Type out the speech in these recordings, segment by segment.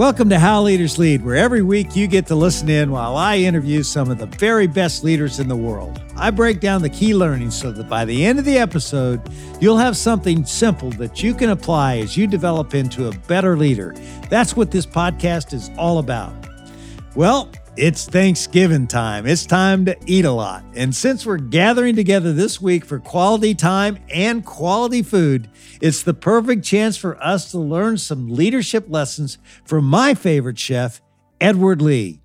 Welcome to How Leaders Lead, where every week you get to listen in while I interview some of the very best leaders in the world. I break down the key learnings so that by the end of the episode, you'll have something simple that you can apply as you develop into a better leader. That's what this podcast is all about. Well, it's Thanksgiving time. It's time to eat a lot. And since we're gathering together this week for quality time and quality food, it's the perfect chance for us to learn some leadership lessons from my favorite chef, Edward Lee.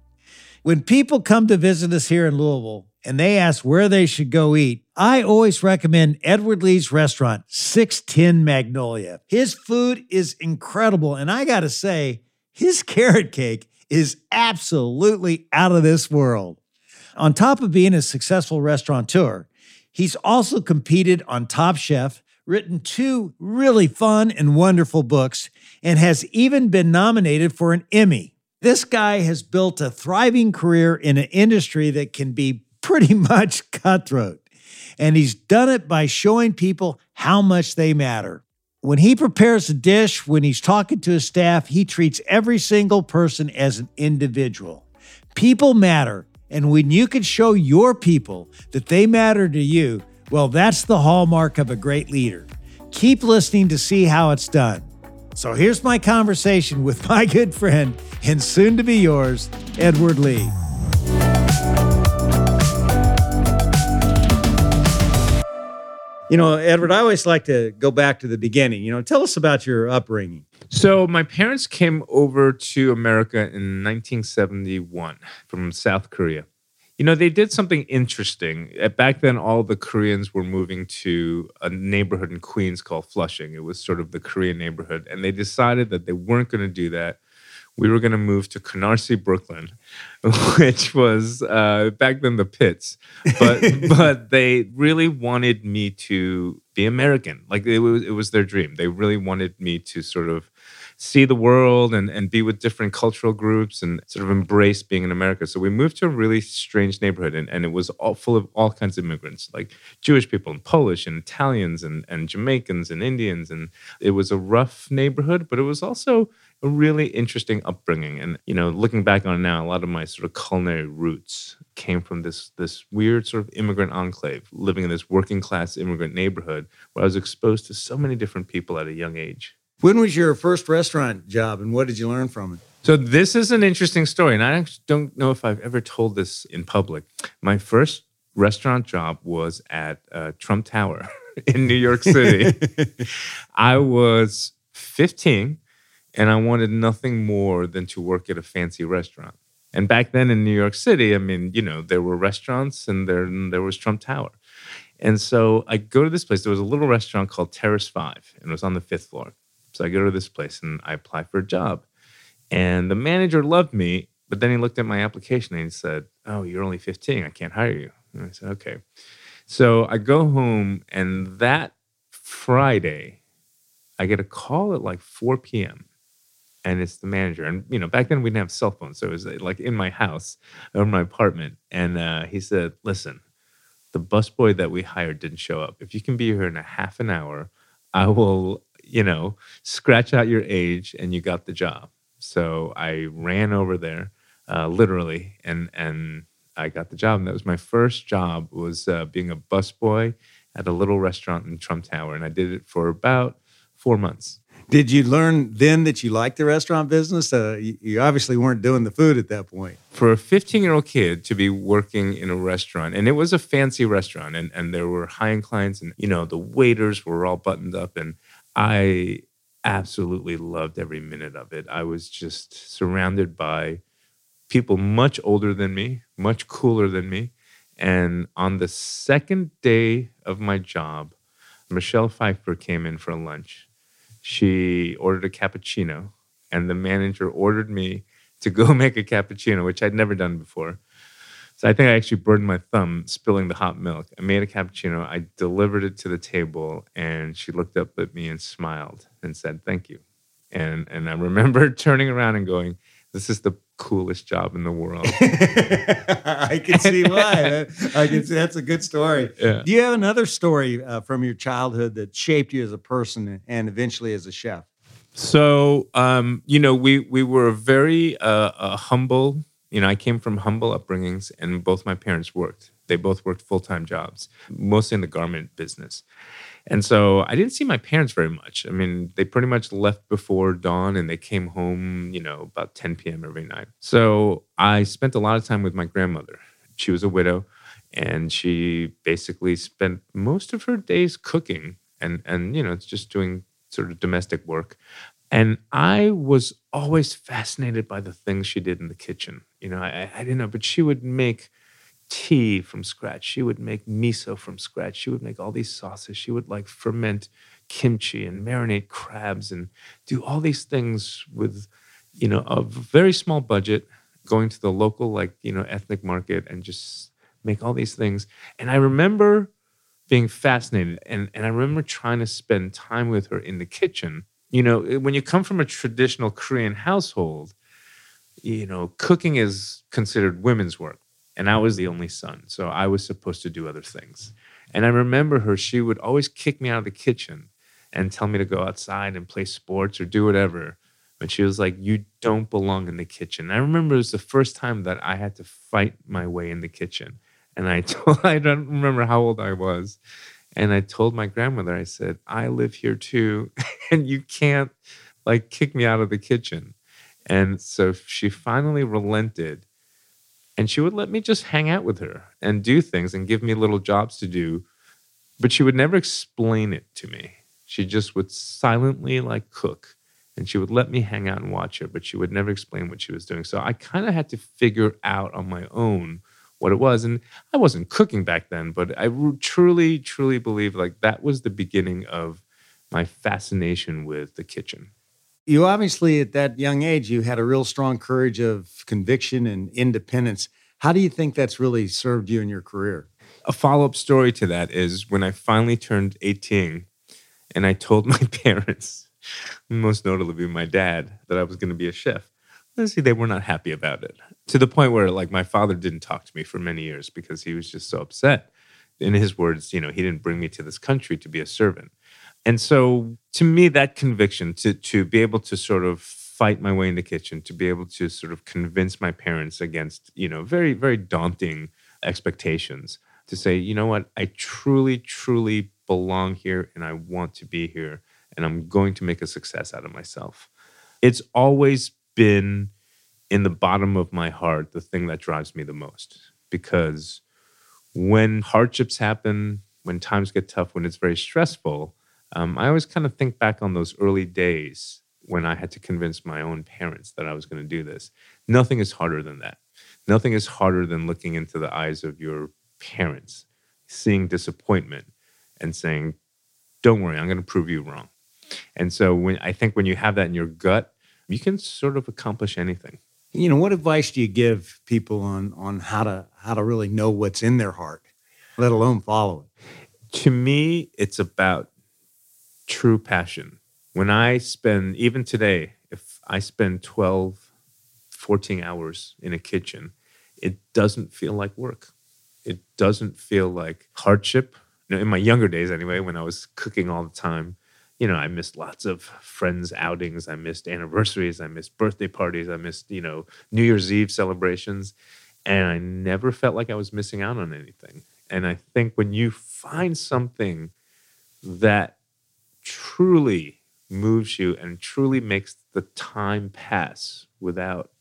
When people come to visit us here in Louisville and they ask where they should go eat, I always recommend Edward Lee's restaurant, 610 Magnolia. His food is incredible. And I got to say, his carrot cake is absolutely out of this world. On top of being a successful restaurateur, he's also competed on Top Chef, written two really fun and wonderful books, and has even been nominated for an Emmy. This guy has built a thriving career in an industry that can be pretty much cutthroat. And he's done it by showing people how much they matter. When he prepares a dish, when he's talking to his staff, he treats every single person as an individual. People matter. And when you can show your people that they matter to you, well, that's the hallmark of a great leader. Keep listening to see how it's done. So here's my conversation with my good friend and soon to be yours, Edward Lee. You know, Edward, I always like to go back to the beginning. You know, tell us about your upbringing. So, my parents came over to America in 1971 from South Korea. You know, they did something interesting. Eh, back then, all the Koreans were moving to a neighborhood in Queens called Flushing. It was sort of the Korean neighborhood. And they decided that they weren't going to do that we were going to move to Canarsie, Brooklyn, which was uh, back then the pits. But but they really wanted me to be American. Like it was it was their dream. They really wanted me to sort of see the world and, and be with different cultural groups and sort of embrace being in America. So we moved to a really strange neighborhood and, and it was all full of all kinds of immigrants, like Jewish people and Polish and Italians and, and Jamaicans and Indians. And it was a rough neighborhood, but it was also a really interesting upbringing. And, you know, looking back on it now, a lot of my sort of culinary roots came from this this weird sort of immigrant enclave, living in this working class immigrant neighborhood where I was exposed to so many different people at a young age. When was your first restaurant job and what did you learn from it? So this is an interesting story, and I don't know if I've ever told this in public. My first restaurant job was at uh, Trump Tower in New York City. I was 15 and I wanted nothing more than to work at a fancy restaurant. And back then in New York City, I mean, you know, there were restaurants and there, and there was Trump Tower. And so I go to this place. There was a little restaurant called Terrace Five, and it was on the fifth floor. So I go to this place and I apply for a job. And the manager loved me, but then he looked at my application and he said, Oh, you're only 15. I can't hire you. And I said, Okay. So I go home, and that Friday, I get a call at like 4 p.m and it's the manager. And you know, back then we didn't have cell phones, so it was uh, like in my house or my apartment. And uh, he said, "Listen, the busboy that we hired didn't show up. If you can be here in a half an hour, I will, you know, scratch out your age, and you got the job." So I ran over there, uh, literally, and and I got the job. And that was my first job was uh, being a busboy at a little restaurant in Trump Tower, and I did it for about four months. Did you learn then that you liked the restaurant business? Uh, you, you, obviously weren't doing the food at that point. For a 15 year old kid to be working in a restaurant, and it was a fancy restaurant, and, and there were high end clients, and you know the waiters were all buttoned up, and I absolutely loved every minute of it. I was just surrounded by people much older than me, much cooler than me. And on the second day of my job, Michelle Pfeiffer came in for lunch she ordered a cappuccino, and the manager ordered me to go make a cappuccino, which I'd never done before. So I think I actually burned my thumb spilling the hot milk. I made a cappuccino, I delivered it to the table, and she looked up at me and smiled and said, Thank you. And and I remember turning around and going, This is the coolest job in the world. I can see why. I can see that's a good story. Yeah. Do you have another story uh, from your childhood that shaped you as a person and eventually as a chef? So, um, you know, we we were very uh, uh, humble. You know, I came from humble upbringings, and both my parents worked. They both worked full time jobs, mostly in the garment business. And so I didn't see my parents very much. I mean, they pretty much left before dawn and they came home, you know, about 10 p.m. every night. So I spent a lot of time with my grandmother. She was a widow and she basically spent most of her days cooking and and you know, just doing sort of domestic work. And I was always fascinated by the things she did in the kitchen. You know, I, I didn't know, but she would make tea from scratch. She would make miso from scratch. She would make all these sauces. She would like ferment kimchi and marinate crabs and do all these things with, you know, a very small budget, going to the local, like, you know, ethnic market and just make all these things. And I remember being fascinated and, and I remember trying to spend time with her in the kitchen. You know, when you come from a traditional Korean household, you know, cooking is considered women's work and I was the only son. So I was supposed to do other things. And I remember her, she would always kick me out of the kitchen and tell me to go outside and play sports or do whatever. But she was like, You don't belong in the kitchen. And I remember it was the first time that I had to fight my way in the kitchen. And I told, I don't remember how old I was. And I told my grandmother, I said, I live here too. and you can't like kick me out of the kitchen. And so she finally relented and she would let me just hang out with her and do things and give me little jobs to do but she would never explain it to me. She just would silently like cook and she would let me hang out and watch her but she would never explain what she was doing. So i kind of had to figure out on my own what it was and i wasn't cooking back then but i truly truly believe like that was the beginning of my fascination with the kitchen you obviously at that young age you had a real strong courage of conviction and independence. How do you think that's really served you in your career? A follow-up story to that is when i finally turned 18 and i told my parents most notably my dad that i was going to be a chef. See they were not happy about it to the point where like my father didn't talk to me for many years because he was just so upset. In his words you know he didn't bring me to this country to be a servant and so to me, that conviction to to be able to sort of fight my way in the kitchen, to be able to sort of convince my parents against, you know, very, very daunting expectations, to say, you know what, I truly, truly belong here and I want to be here and I'm going to make a success out of myself. It's always been in the bottom of my heart the thing that drives me the most because when hardships happen, when times get tough, when it's very stressful, um, I always kind of think back on those early days when I had to convince my own parents that I was going to do this. Nothing is harder than that. Nothing is harder than looking into the eyes of your parents, seeing disappointment, and saying, "Don't worry, I'm going to prove you wrong." And so, when I think when you have that in your gut, you can sort of accomplish anything. You know, what advice do you give people on on how to how to really know what's in their heart, let alone follow it? To me, it's about true passion. When I spend, even today, if I spend 12, 14 hours in a kitchen, it doesn't feel like work. It doesn't feel like hardship. You know, in my younger days, anyway, when I was cooking all the time, you know, I missed lots of friends' outings. I missed anniversaries. I missed birthday parties. I missed, you know, New Year's Eve celebrations. And I never felt like I was missing out on anything. And I think when you find something that truly moves you and truly makes the time pass without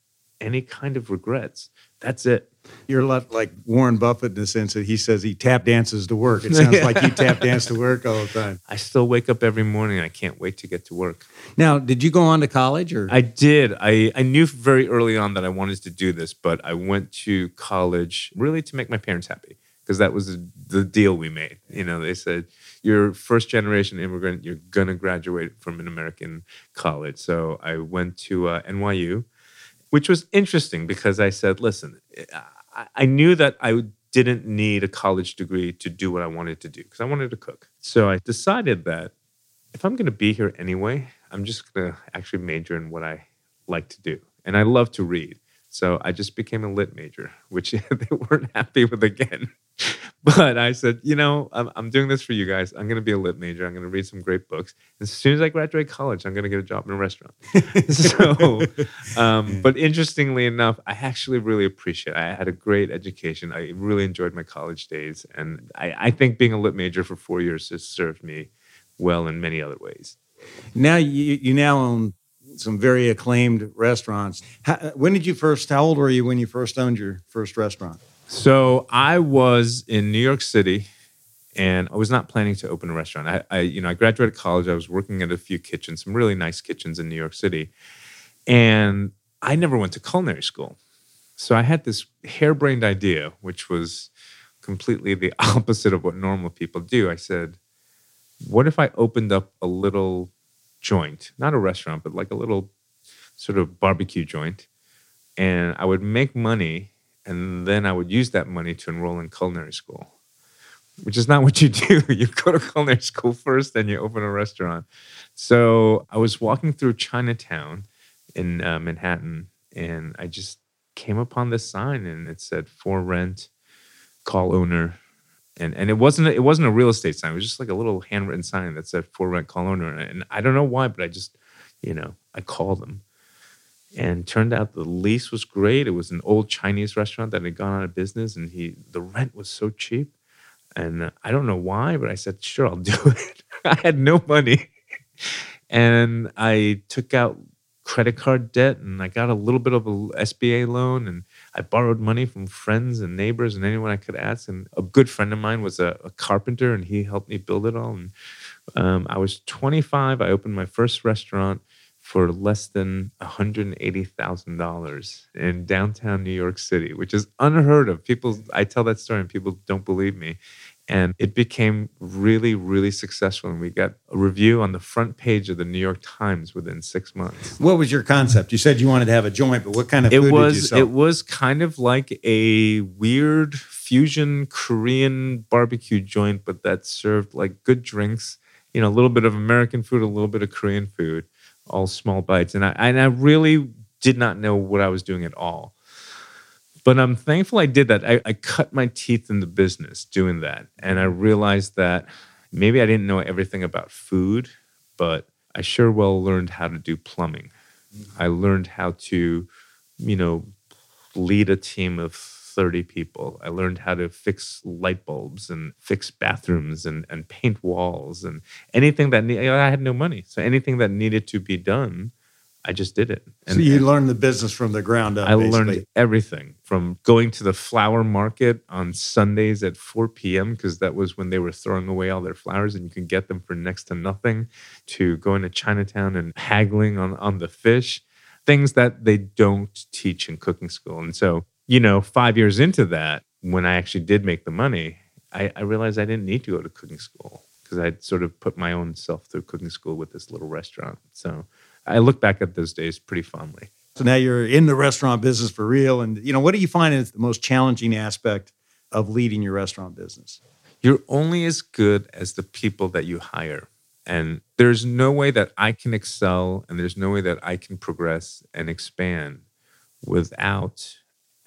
any kind of regrets. That's it. You're like Warren Buffett in the sense that he says he tap dances to work. It sounds like you tap dance to work all the time. I still wake up every morning. I can't wait to get to work. Now, did you go on to college or? I did. I, I knew very early on that I wanted to do this, but I went to college really to make my parents happy because that was the deal we made. You know, they said, you're first generation immigrant, you're to graduate from an American college. So I went to uh, NYU, which was interesting because I said, listen, I, knew that I didn't need a college degree to do what I wanted to do because I wanted to cook. So I decided that if I'm to be here anyway, I'm just to actually major in what I like to do. And I love to read. So I just became a lit major, which they weren't happy with again. But I said, you know, I'm, I'm doing this for you guys. I'm going to be a lit major. I'm going to read some great books. And As soon as I graduate college, I'm going to get a job in a restaurant. so, um, but interestingly enough, I actually really appreciate. It. I had a great education. I really enjoyed my college days, and I, I think being a lit major for four years has served me well in many other ways. Now you you now own some very acclaimed restaurants. How, when did you first? How old were you when you first owned your first restaurant? So I was in New York City, and I was not planning to open a restaurant. I, I, you know, I graduated college. I was working at a few kitchens, some really nice kitchens in New York City, and I never went to culinary school. So I had this harebrained idea, which was completely the opposite of what normal people do. I said, "What if I opened up a little joint, not a restaurant, but like a little sort of barbecue joint, and I would make money." and then I would use that money to enroll in culinary school, which is not what you do. You go to culinary school first, then you open a restaurant. So I was walking through Chinatown in uh, Manhattan, and I just came upon this sign, and it said "for rent, call owner." And, and it wasn't a, it wasn't a real estate sign. It was just like a little handwritten sign that said "for rent, call owner." And I don't know why, but I just, you know, I called them and turned out the lease was great. It was an old Chinese restaurant that had gone out of business, and he the rent was so cheap. And I don't know why, but I said, "Sure, I'll do it." I had no money, and I took out credit card debt, and I got a little bit of a SBA loan, and I borrowed money from friends and neighbors and anyone I could ask. And a good friend of mine was a, a carpenter, and he helped me build it all. And um, I was 25. I opened my first restaurant for less than $180,000 in downtown New York City, which is unheard of. People, I tell that story and people don't believe me. And it became really, really successful. And we got a review on the front page of the New York Times within six months. What was your concept? You said you wanted to have a joint, but what kind of it food was, did you sell? It was kind of like a weird fusion Korean barbecue joint, but that served like good drinks, you know, a little bit of American food, a little bit of Korean food all small bites. And I and I really did not know what I was doing at all. But I'm thankful I did that. I, I cut my teeth in the business doing that. And I realized that maybe I didn't know everything about food, but I sure well learned how to do plumbing. Mm-hmm. I learned how to, you know, lead a team of 30 people. I learned how to fix light bulbs and fix bathrooms and, and paint walls and anything that ne- I had no money. So anything that needed to be done, I just did it. And, so you learned the business from the ground up. I basically. learned everything from going to the flower market on Sundays at 4 p.m. because that was when they were throwing away all their flowers and you can get them for next to nothing, to going to Chinatown and haggling on, on the fish, things that they don't teach in cooking school. And so you know, five years into that, when I actually did make the money, I, I realized I didn't need to go to cooking school because I'd sort of put my own self through cooking school with this little restaurant. So I look back at those days pretty fondly. So now you're in the restaurant business for real. And, you know, what do you find is the most challenging aspect of leading your restaurant business? You're only as good as the people that you hire. And there's no way that I can excel and there's no way that I can progress and expand without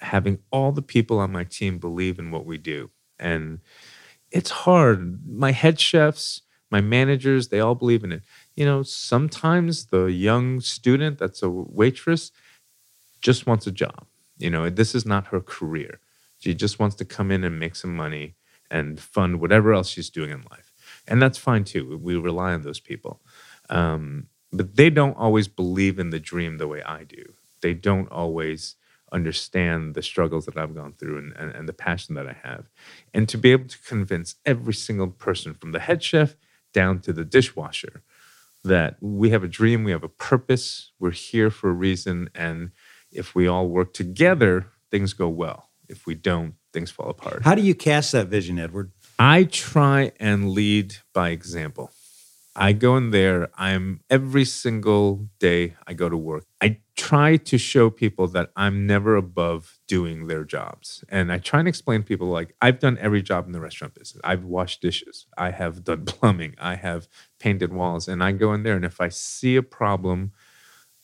having all the people on my team believe in what we do. And it's hard. My head chefs, my managers, they all believe in it. You know, sometimes the young student that's a waitress just wants a job. You know, this is not her career. She just wants to come in and make some money and fund whatever else she's doing in life. And that's fine too. We rely on those people. Um, but they don't always believe in the dream the way I do. They don't always understand the struggles that I've gone through and, and, and, the passion that I have. And to be able to convince every single person from the head chef down to the dishwasher that we have a dream, we have a purpose, we're here for a reason. And if we all work together, things go well. If we don't, things fall apart. How do you cast that vision, Edward? I try and lead by example. I go in there, I'm every single day I go to work. I try to show people that I'm never above doing their jobs. And I try and explain to people like I've done every job in the restaurant business. I've washed dishes, I have done plumbing, I have painted walls, and I go in there and if I see a problem,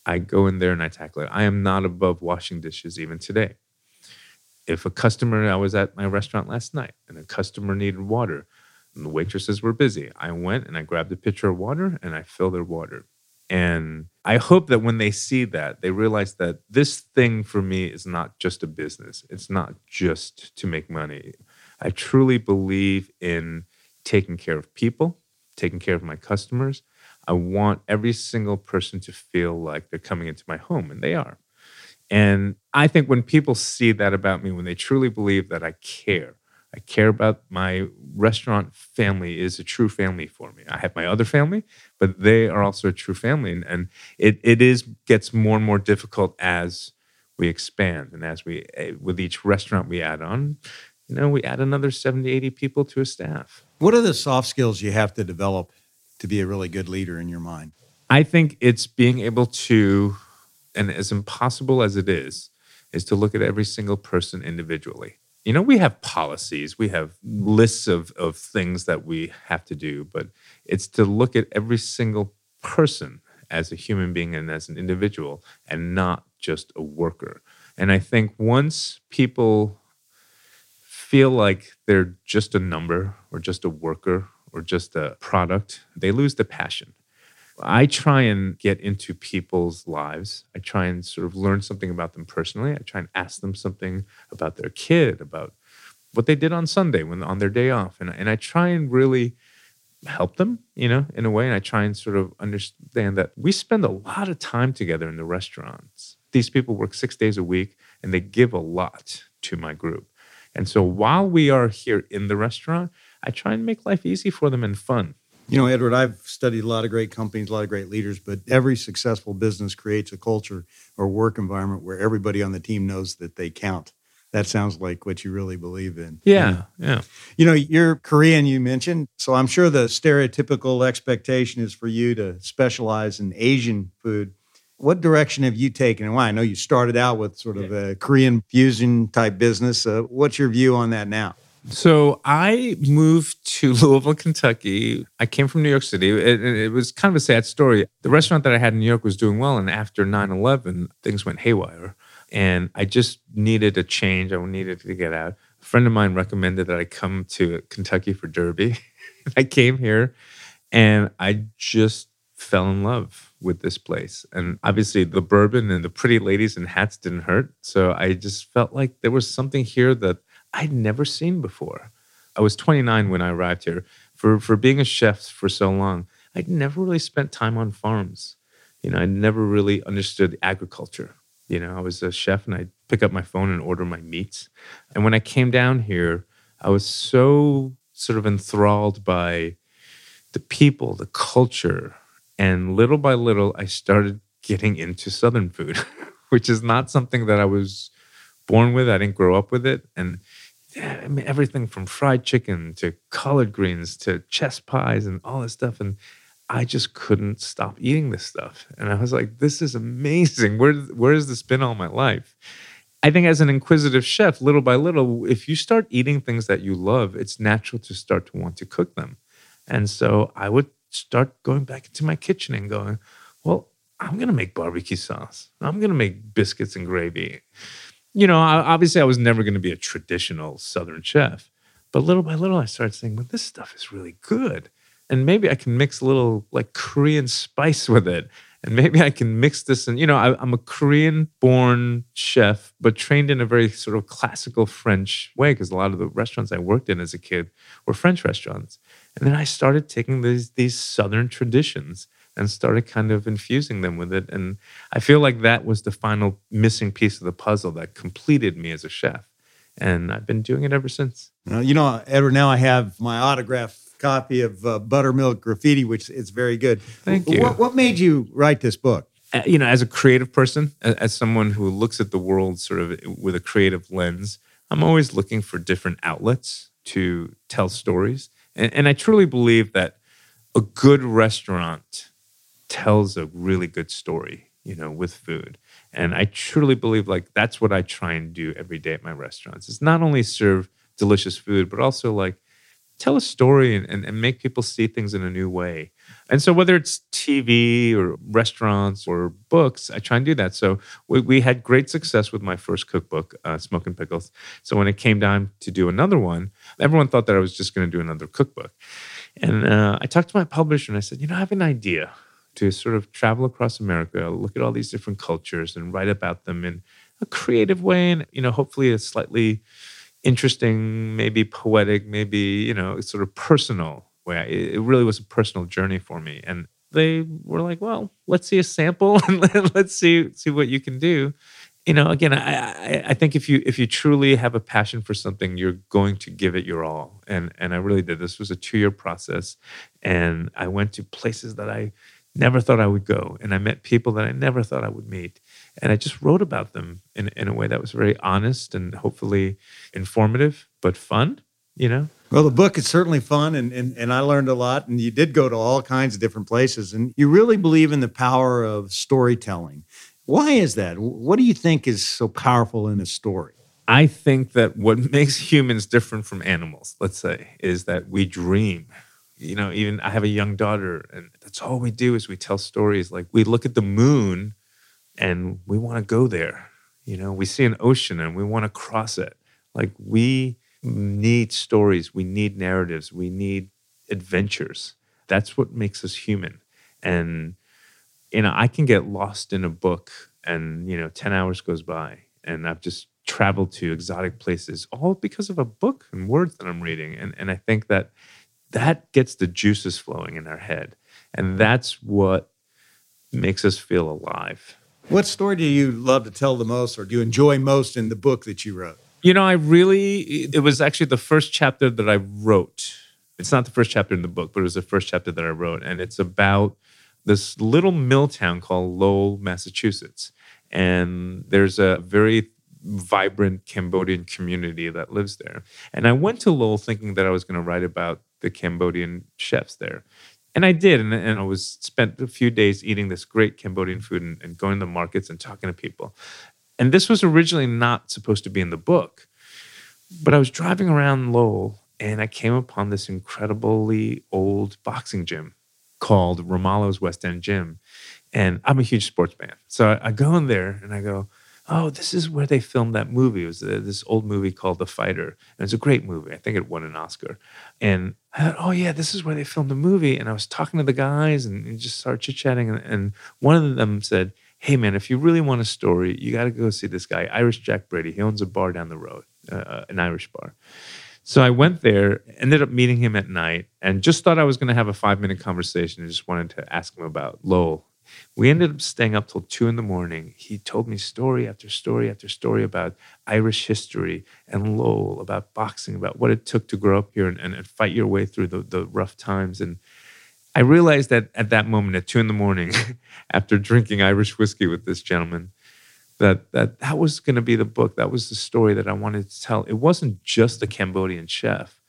I go in there and I tackle it. I am not above washing dishes even today. If a customer, I was at my restaurant last night and a customer needed water and the waitresses were busy, I went and I grabbed a pitcher of water and I filled their water. And I hope that when they see that, they realize that this thing for me is not just a business. It's not just to make money. I truly believe in taking care of people, taking care of my customers. I want every single person to feel like they're coming into my home, and they are. And I think when people see that about me, when they truly believe that I care, I care about my restaurant family is a true family for me. I have my other family, but they are also a true family. And, and it, it is gets more and more difficult as we expand and as we eh, with each restaurant we add on, you know, we add another 70, 80 people to a staff. What are the soft skills you have to develop to be a really good leader in your mind? I think it's being able to, and as impossible as it is, is to look at every single person individually. You know, we have policies, we have lists of, of things that we have to do, but it's to look at every single person as a human being and as an individual and not just a worker. And I think once people feel like they're just a number or just a worker or just a product, they lose the passion. I try and get into people's lives. I try and sort of learn something about them personally. I try and ask them something about their kid, about what they did on Sunday when on their day off. And, and I try and really help them, you know, in a way. And I try and sort of understand that we spend a lot of time together in the restaurants. These people work six days a week and they give a lot to my group. And so while we are here in the restaurant, I try and make life easy for them and fun. You know, Edward, I've studied a lot of great companies, a lot of great leaders, but every successful business creates a culture or work environment where everybody on the team knows that they count. That sounds like what you really believe in. Yeah, yeah. You know, you're Korean, you mentioned. So I'm sure the stereotypical expectation is for you to specialize in Asian food. What direction have you taken and why? I know you started out with sort of a Korean fusion type business. Uh, what's your view on that now? So I moved to Louisville, Kentucky. I came from New York City. It, it, was kind of a sad story. The restaurant that I had in New York was doing well, and after 9 11, things went haywire. And I just needed a change. I needed to get out. A friend of mine recommended that I come to Kentucky for Derby. I came here and I just fell in love with this place. And obviously, the bourbon and the pretty ladies in hats didn't hurt. So I just felt like there was something here that I'd never seen before. I was 29 when I arrived here. For for being a chef for so long, I'd never really spent time on farms. You know, I never really understood agriculture. You know, I was a chef and I'd pick up my phone and order my meats. And when I came down here, I was so sort of enthralled by the people, the culture. And little by little, I started getting into Southern food, which is not something that I was born with. I didn't grow up with it. And I mean, everything from fried chicken to collard greens to chess pies and all this stuff. And I just couldn't stop eating this stuff. And I was like, this is amazing. Where, where has this been all my life? I think as an inquisitive chef, little by little, if you start eating things that you love, it's natural to start to want to cook them. And so I would start going back into my kitchen and going, well, I'm going to make barbecue sauce. I'm going to make biscuits and gravy you know, obviously I was never going to be a traditional Southern chef, but little by little I started saying, well, this stuff is really good. And maybe I can mix a little like Korean spice with it. And maybe I can mix this. And, you know, I, I'm a Korean born chef, but trained in a very sort of classical French way because a lot of the restaurants I worked in as a kid were French restaurants. And then I started taking these, these Southern traditions and started kind of infusing them with it. And I feel like that was the final missing piece of the puzzle that completed me as a chef. And I've been doing it ever since. Well, you know, Edward, now I have my autograph copy of uh, Buttermilk Graffiti, which is very good. Thank you. What, what made you write this book? Uh, you know, as a creative person, as someone who looks at the world sort of with a creative lens, I'm always looking for different outlets to tell stories. And, and I truly believe that a good restaurant tells a really good story, you know, with food. And I truly believe like that's what I try and do every day at my restaurants. It's not only serve delicious food, but also like tell a story and, and, and make people see things in a new way. And so, whether it's TV or restaurants or books, I try and do that. So, we, we had great success with my first cookbook, uh, Smoke and Pickles. So, when it came time to do another one, everyone thought that I was just going to do another cookbook. And uh, I talked to my publisher and I said, you know, I have an idea to sort of travel across America, look at all these different cultures and write about them in a creative way and, you know, hopefully a slightly interesting, maybe poetic, maybe, you know, sort of personal way. It really was a personal journey for me. And they were like, well, let's see a sample and let's see see what you can do. You know, again, I, I, I think if you if you truly have a passion for something, you're going to give it your all. And and I really did. This was a two year process, and I went to places that I never thought I would go, and I met people that I never thought I would meet, and I just wrote about them in in a way that was very honest and hopefully informative, but fun. You know. Well, the book is certainly fun, and, and, and I learned a lot. And you did go to all kinds of different places, and you really believe in the power of storytelling. Why is that? What do you think is so powerful in a story? I think that what makes humans different from animals, let's say, is that we dream. You know, even I have a young daughter, and that's all we do is we tell stories. Like we look at the moon and we want to go there. You know, we see an ocean and we want to cross it. Like we need stories, we need narratives, we need adventures. That's what makes us human. And you know, I can get lost in a book and, you know, 10 hours goes by and I've just traveled to exotic places all because of a book and words that I'm reading. And and I think that that gets the juices flowing in our head. And that's what makes us feel alive. What story do you love to tell the most or do you enjoy most in the book that you wrote? You know, I really, it was actually the first chapter that I wrote. It's not the first chapter in the book, but it was the first chapter that I wrote. And it's about this little mill town called Lowell, Massachusetts. And there's a very vibrant Cambodian community that lives there. And I went to Lowell thinking that I was going to write about the Cambodian chefs there. And I did. And, and I was spent a few days eating this great Cambodian food and, and going to the markets and talking to people. And this was originally not supposed to be in the book. But I was driving around Lowell and I came upon this incredibly old boxing gym called Ramalho's West End Gym. And I'm a huge sports fan. So I, I go in there and I go, oh, this is where they filmed that movie. It was uh, this old movie called The Fighter. And it's a great movie. I think it won an Oscar. And I thought, oh, yeah, this is where they filmed the movie. And I was talking to the guys and, and just started chit chatting. And, and one of them said, hey, man, if you really want a story, you got to go see this guy, Irish Jack Brady. He owns a bar down the road, uh, uh, an Irish bar. So I went there, ended up meeting him at night, and just thought I was going to have a five minute conversation and just wanted to ask him about Lowell. We ended up staying up till two in the morning. He told me story after story after story about Irish history and Lowell, about boxing, about what it took to grow up here and, and, and fight your way through the, the rough times. And I realized that at that moment, at two in the morning, after drinking Irish whiskey with this gentleman, that that that was going to be the book. That was the story that I wanted to tell. It wasn't just the Cambodian chef,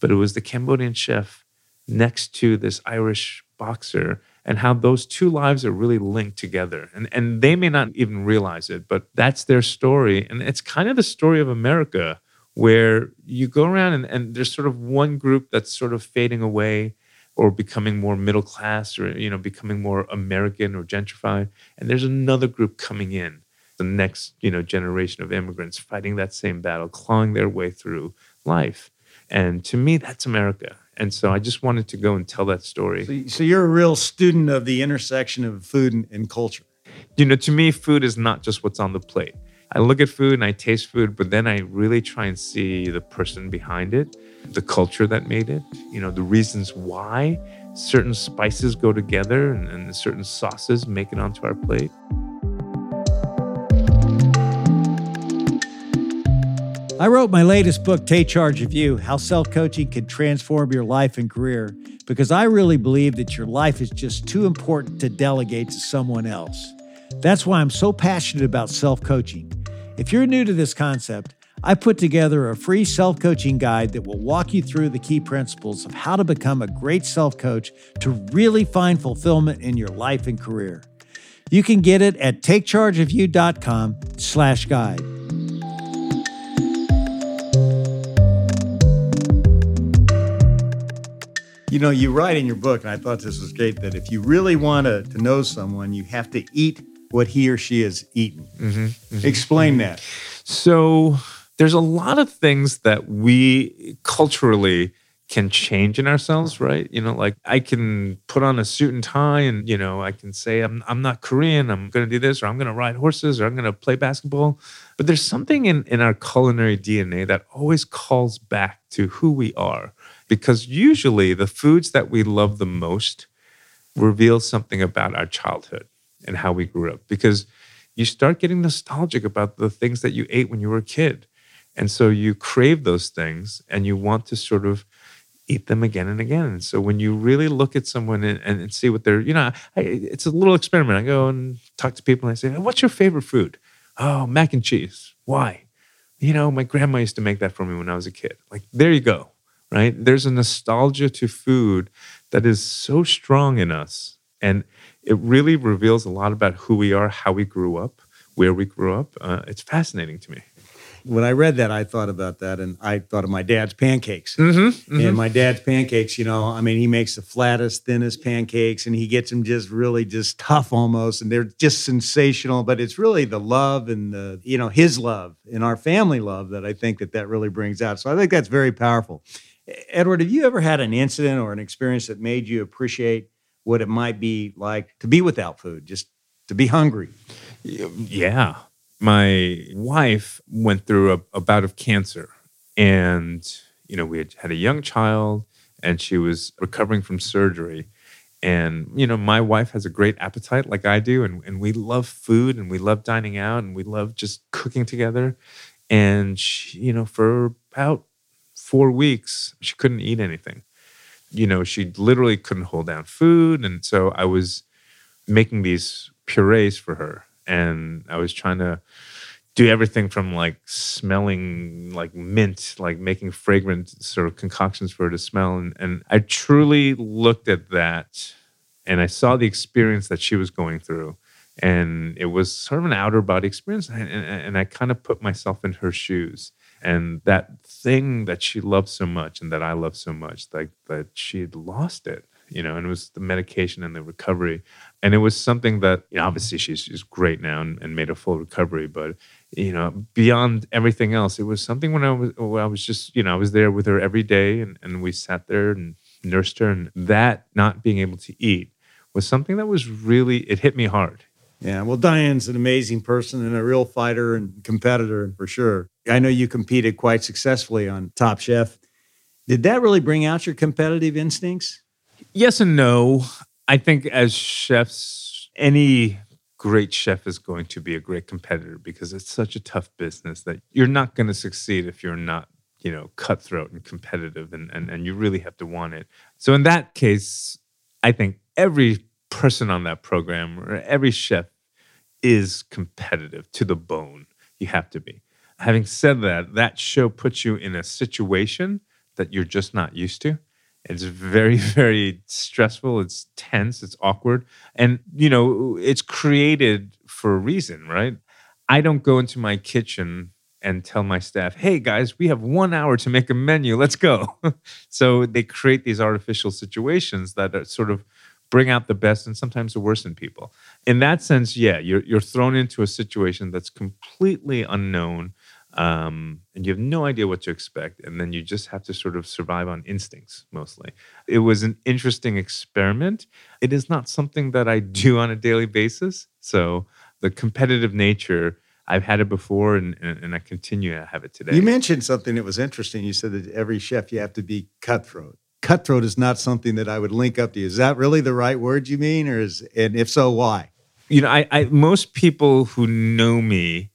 but it was the Cambodian chef next to this Irish boxer and how those two lives are really linked together. And and they may not even realize it, but that's their story. And it's kind of the story of America where you go around and, and there's sort of one group that's sort of fading away or becoming more middle class or you know becoming more American or gentrified. And there's another group coming in the next you know generation of immigrants fighting that same battle, clawing their way through life. And to me, that's America. And so I just wanted to go and tell that story. So, so you're a real student of the intersection of food and, and culture. You know, to me, food is not just what's on the plate. I look at food and I taste food, but then I really try and see the person behind it, the culture that made it, you know, the reasons why certain spices go together and, and certain sauces make it onto our plate. I wrote my latest book, Take Charge of You How Self Coaching Can Transform Your Life and Career, because I really believe that your life is just too important to delegate to someone else. That's why I'm so passionate about self coaching. If you're new to this concept, I put together a free self coaching guide that will walk you through the key principles of how to become a great self coach to really find fulfillment in your life and career. You can get it at takechargeofyou.com slash guide. You know, you write in your book, and I thought this was great, that if you really want to, to know someone, you have to eat what he or she has eaten. Mm-hmm, mm-hmm. Explain that. So there's a lot of things that we culturally can change in ourselves, right? You know, like I can put on a suit and tie and, you know, I can say I'm I'm not Korean, I'm going to do this or I'm going to ride horses or I'm going to play basketball. But there's something in in our culinary DNA that always calls back to who we are because usually the foods that we love the most reveal something about our childhood and how we grew up because you start getting nostalgic about the things that you ate when you were a kid. And so you crave those things and you want to sort of eat them again and again. And so when you really look at someone and, and see what they're, you know, I, it's a little experiment. I go and talk to people and I say, What's your favorite food? Oh, mac and cheese. Why? You know, my grandma used to make that for me when I was a kid. Like, there you go, right? There's a nostalgia to food that is so strong in us. And it really reveals a lot about who we are, how we grew up, where we grew up. Uh, it's fascinating to me when I read that, I thought about that, and I thought of my dad's pancakes. Mm-hmm, mm-hmm. And my dad's pancakes, you know, I mean, he makes the flattest, thinnest pancakes, and he gets them just really just tough almost, and they're just sensational. But it's really the love and the, you know, his love and our family love that I think that that really brings out. So I think that's very powerful. Edward, have you ever had an incident or an experience that made you appreciate what it might be like to be without food, just to be hungry? Yeah. My wife went through a, a bout of cancer and you know we had had a young child and she was recovering from surgery. And you know my wife has a great appetite like i do and, and we love food and we love dining out and we love just cooking together. And she, you know for about four weeks she couldn't eat anything you know she literally couldn't hold down food and so i was making these purees for her and I was trying to do everything from like smelling like mint, like making fragrant sort of concoctions for her to smell. And, and I truly looked at that and I saw the experience that she was going through. And it was sort of an outer body experience. And, and, and I kind of put myself in her shoes. And that thing that she loved so much and that I loved so much, like that she had lost it you know, and it was the medication and the recovery. And it was something that, you know, obviously she's, she's great now and, and made a full recovery, but, you know, beyond everything else, it was something when I was, when I was just, you know, I was there with her every day and, and we sat there and nursed her. And that not being able to eat was something that was really, it hit me hard. Yeah, well, Diane's an amazing person and a real fighter and competitor for sure. I know you competed quite successfully on Top Chef. Did that really bring out your competitive instincts? Yes and no. I think as chefs, any great chef is going to be a great competitor because it's such a tough business that you're not going to succeed if you're not, you know, cutthroat and competitive and, and, and you really have to want it. So in that case, I think every person on that program or every chef is competitive to the bone. You have to be. Having said that, that show puts you in a situation that you're just not used to. It's very, very stressful. It's tense. It's awkward. And, you know, it's created for a reason, right? I don't go into my kitchen and tell my staff, hey guys, we have one hour to make a menu. Let's go. so they create these artificial situations that sort of bring out the best and sometimes the worst in people. In that sense, yeah, you're, you're thrown into a situation that's completely unknown um, and you have no idea what to expect and then you just have to sort of survive on instincts mostly. It was an interesting experiment. It is not something that i do on a daily basis so the competitive nature i've had it before and, and, i continue to have it today. You mentioned something that was interesting. You said that every chef you have to be cutthroat. Cutthroat is not something that i would link up to you. Is that really the right word you mean or is and if so why? You know I, I most people who know me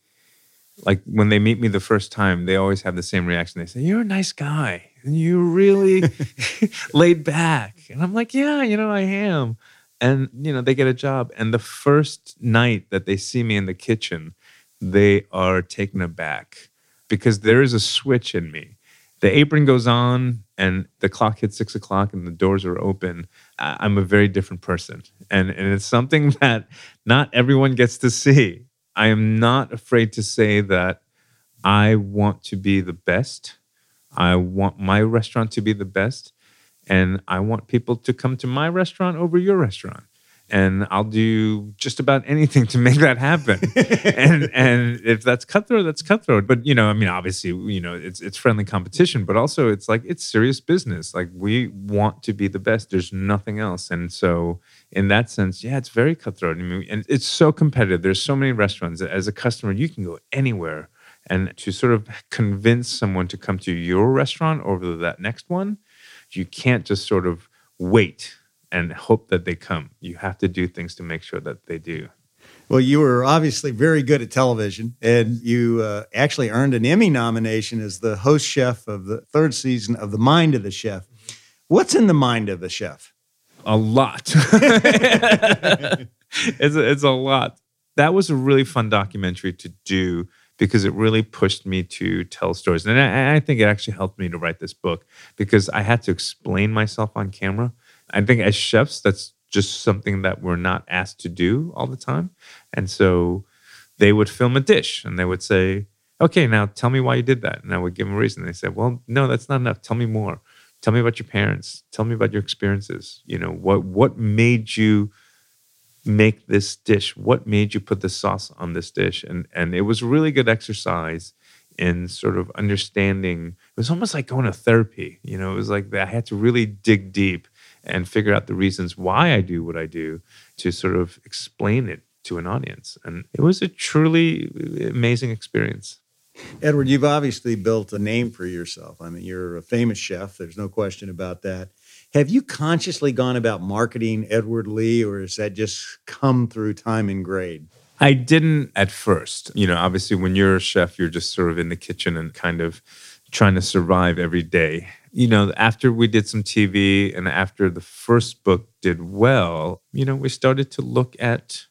like when they meet me the first time, they always have the same reaction. They say, "You're a nice guy, and you're really laid back." And I'm like, "Yeah, you know, I am." And you know, they get a job, and the first night that they see me in the kitchen, they are taken aback because there is a switch in me. The apron goes on, and the clock hits six o'clock, and the doors are open. I'm a very different person, and and it's something that not everyone gets to see I am not afraid to say that I want to be the best. I want my restaurant to be the best. And I want people to come to my restaurant over your restaurant and I'll do just about anything to make that happen. and and if that's cutthroat, that's cutthroat. But you know, I mean, obviously, you know, it's it's friendly competition, but also it's like it's serious business. Like we want to be the best. There's nothing else. And so in that sense, yeah, it's very cutthroat. I mean, and it's so competitive. There's so many restaurants. As a customer, you can go anywhere. And to sort of convince someone to come to your restaurant over that next one, you can't just sort of wait and hope that they come. You have to do things to make sure that they do. Well, you were obviously very good at television, and you uh, actually earned an Emmy nomination as the host chef of the third season of The Mind of the Chef. What's in the mind of the chef? A lot. it's, a, it's a lot. That was a really fun documentary to do because it really pushed me to tell stories. And I, I think it actually helped me to write this book because I had to explain myself on camera I think as chefs, that's just something that we're not asked to do all the time. And so they would film a dish and they would say, okay, now tell me why you did that. And I would give them a reason. They said, well, no, that's not enough. Tell me more. Tell me about your parents. Tell me about your experiences. You know, what what made you make this dish? What made you put the sauce on this dish? And and it was really good exercise in sort of understanding. It was almost like going to therapy. You know, it was like I had to really dig deep and figure out the reasons why I do what I do to sort of explain it to an audience. And it was a truly amazing experience. Edward, you've obviously built a name for yourself. I mean, you're a famous chef, there's no question about that. Have you consciously gone about marketing Edward Lee, or has that just come through time and grade? I didn't at first. You know, obviously, when you're a chef, you're just sort of in the kitchen and kind of trying to survive every day you know, after we did some TV and after the first book did well, you know, we started to look at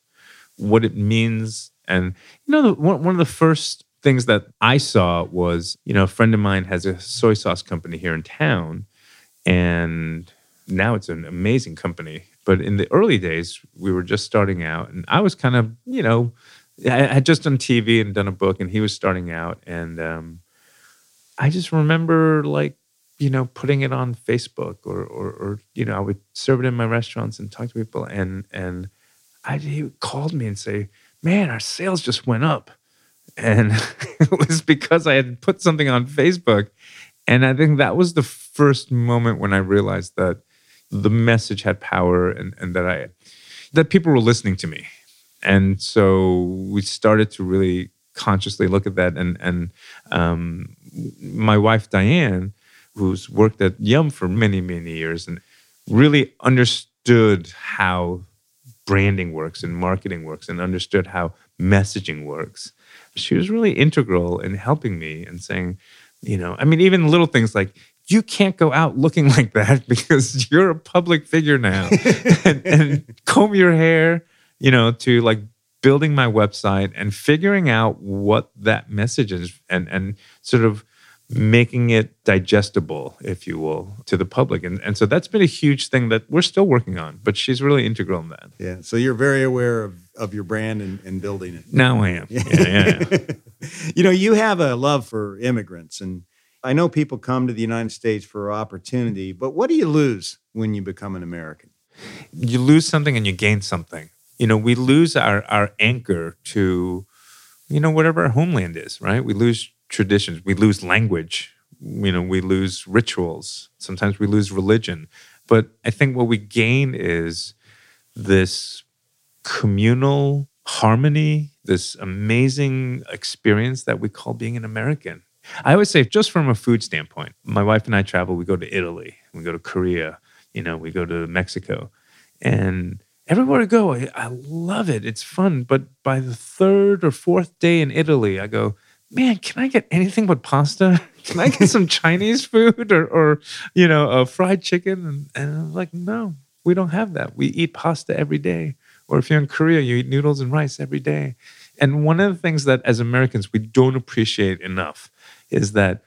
what it means. And, you know, the, one, one of the first things that I saw was, you know, a friend of mine has a soy sauce company here in town. And now it's an amazing company. But in the early days, we were just starting out. And I was kind of, you know, I had just done TV and done a book, and he was starting out. And um, I just remember like you know, putting it on Facebook or, or, or, you know, I would serve it in my restaurants and talk to people. And, and I, he called me and say, man, our sales just went up. And it was because I had put something on Facebook. And I think that was the first moment when I realized that the message had power and, and that I, that people were listening to me. And so we started to really consciously look at that. And, and um, my wife, Diane, who's worked at Yum for many, many years and really understood how branding works and marketing works and understood how messaging works. She was really integral in helping me and saying, you know, I mean, even little things like, you can't go out looking like that because you're a public figure now. and, and comb your hair, you know, to like building my website and figuring out what that message is and and sort of making it digestible, if you will, to the public. And, and so that's been a huge thing that we're still working on, but she's really integral in that. Yeah. So you're very aware of, of your brand and, and building it. Now I am. Yeah. yeah, yeah. you know, you have a love for immigrants. And I know people come to the United States for opportunity, but what do you lose when you become an American? You lose something and you gain something. You know, we lose our, our anchor to, you know, whatever our homeland is, right? We lose traditions. We lose language. You know, we lose rituals. Sometimes we lose religion. But I think what we gain is this communal harmony, this amazing experience that we call being an American. I always say, just from a food standpoint, my wife and I travel, we go to Italy, we go to Korea, you know, we go to Mexico. And everywhere I go, I, I love it. It's fun. But by the third or fourth day in Italy, I go, man, can I get anything but pasta? Can I get some Chinese food or, or you know, a fried chicken? And, and I'm like, no, we don't have that. We eat pasta every day. Or if you're in Korea, you eat noodles and rice every day. And one of the things that as Americans we don't appreciate enough is that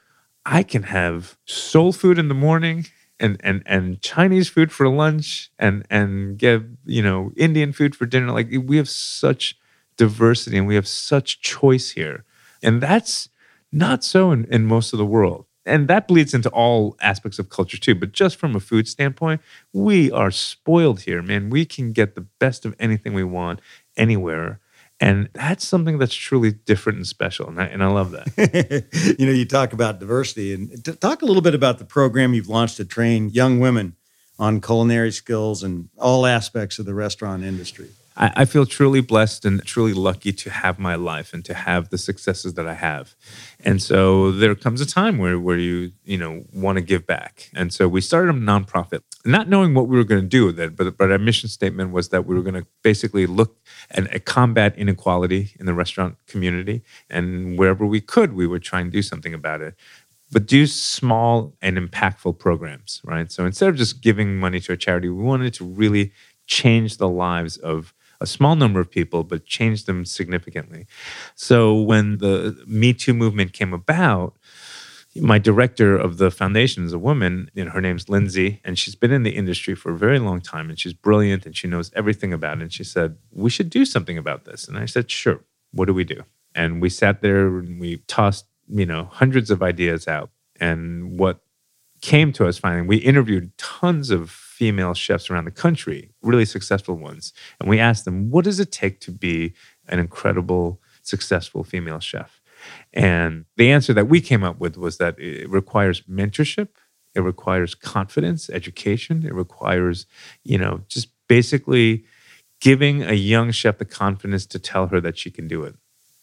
I can have soul food in the morning and and and Chinese food for lunch and and get you know Indian food for dinner. Like we have such diversity and we have such choice here and that's not so in, in most of the world. and that bleeds into all aspects of culture too. But just from a food standpoint, we are spoiled here, man. We can get the best of anything we want anywhere. And that's something that's truly different and special. And I, and I love that. you know, you talk about diversity and talk a little bit about the program you've launched to train young women on culinary skills and all aspects of the restaurant industry. I, I feel truly blessed and truly lucky to have my life and to have the successes that I have. And so there comes a time where where you you know want to give back. And so we started a nonprofit, not knowing what we were going to do with it, but but our mission statement was that we were going to basically look and combat inequality in the restaurant community, and wherever we could, we would try and do something about it but do small and impactful programs, right? So instead of just giving money to a charity, we wanted to really change the lives of a small number of people, but change them significantly. So when the Me Too movement came about, my director of the foundation is a woman, know, her name's Lindsay, and she's been in the industry for a very long time, and she's brilliant, and she knows everything about it. And she said, "We should do something about this." And I said, "Sure. What do we do?" And we sat there and we tossed, you know, hundreds of ideas out. And what came to us finally, we interviewed tons of female chefs around the country, really successful ones. And we asked them, what does it take to be an incredible, successful female chef? And the answer that we came up with was that it requires mentorship, it requires confidence, education, it requires, you know, just basically giving a young chef the confidence to tell her that she can do it.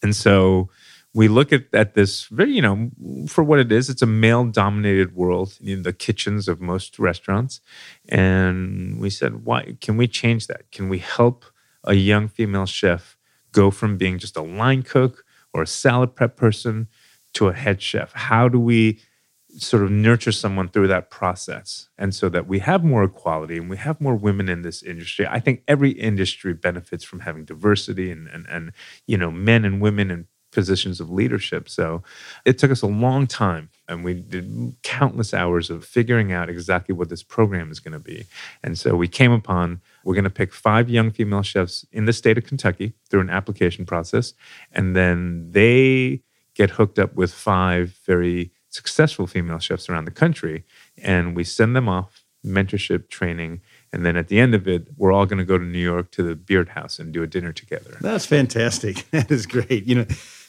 And so we look at, at this very, you know, for what it is, it's a male dominated world in the kitchens of most restaurants. And we said, why can we change that? Can we help a young female chef go from being just a line cook or a salad prep person to a head chef? How do we sort of nurture someone through that process and so that we have more equality and we have more women in this industry i think every industry benefits from having diversity and and, and you know men and women in positions of leadership. So it took us a long time and we did countless hours of figuring out exactly what this program is going to be. And so we came upon we're going to pick five young female chefs in the state of Kentucky through an application process. And then they get hooked up with five very successful female chefs around the country. And we send them off mentorship training and then at the end of it, we're all going to go to New York to the Beard House and do a dinner together. That's fantastic. That is great. You know,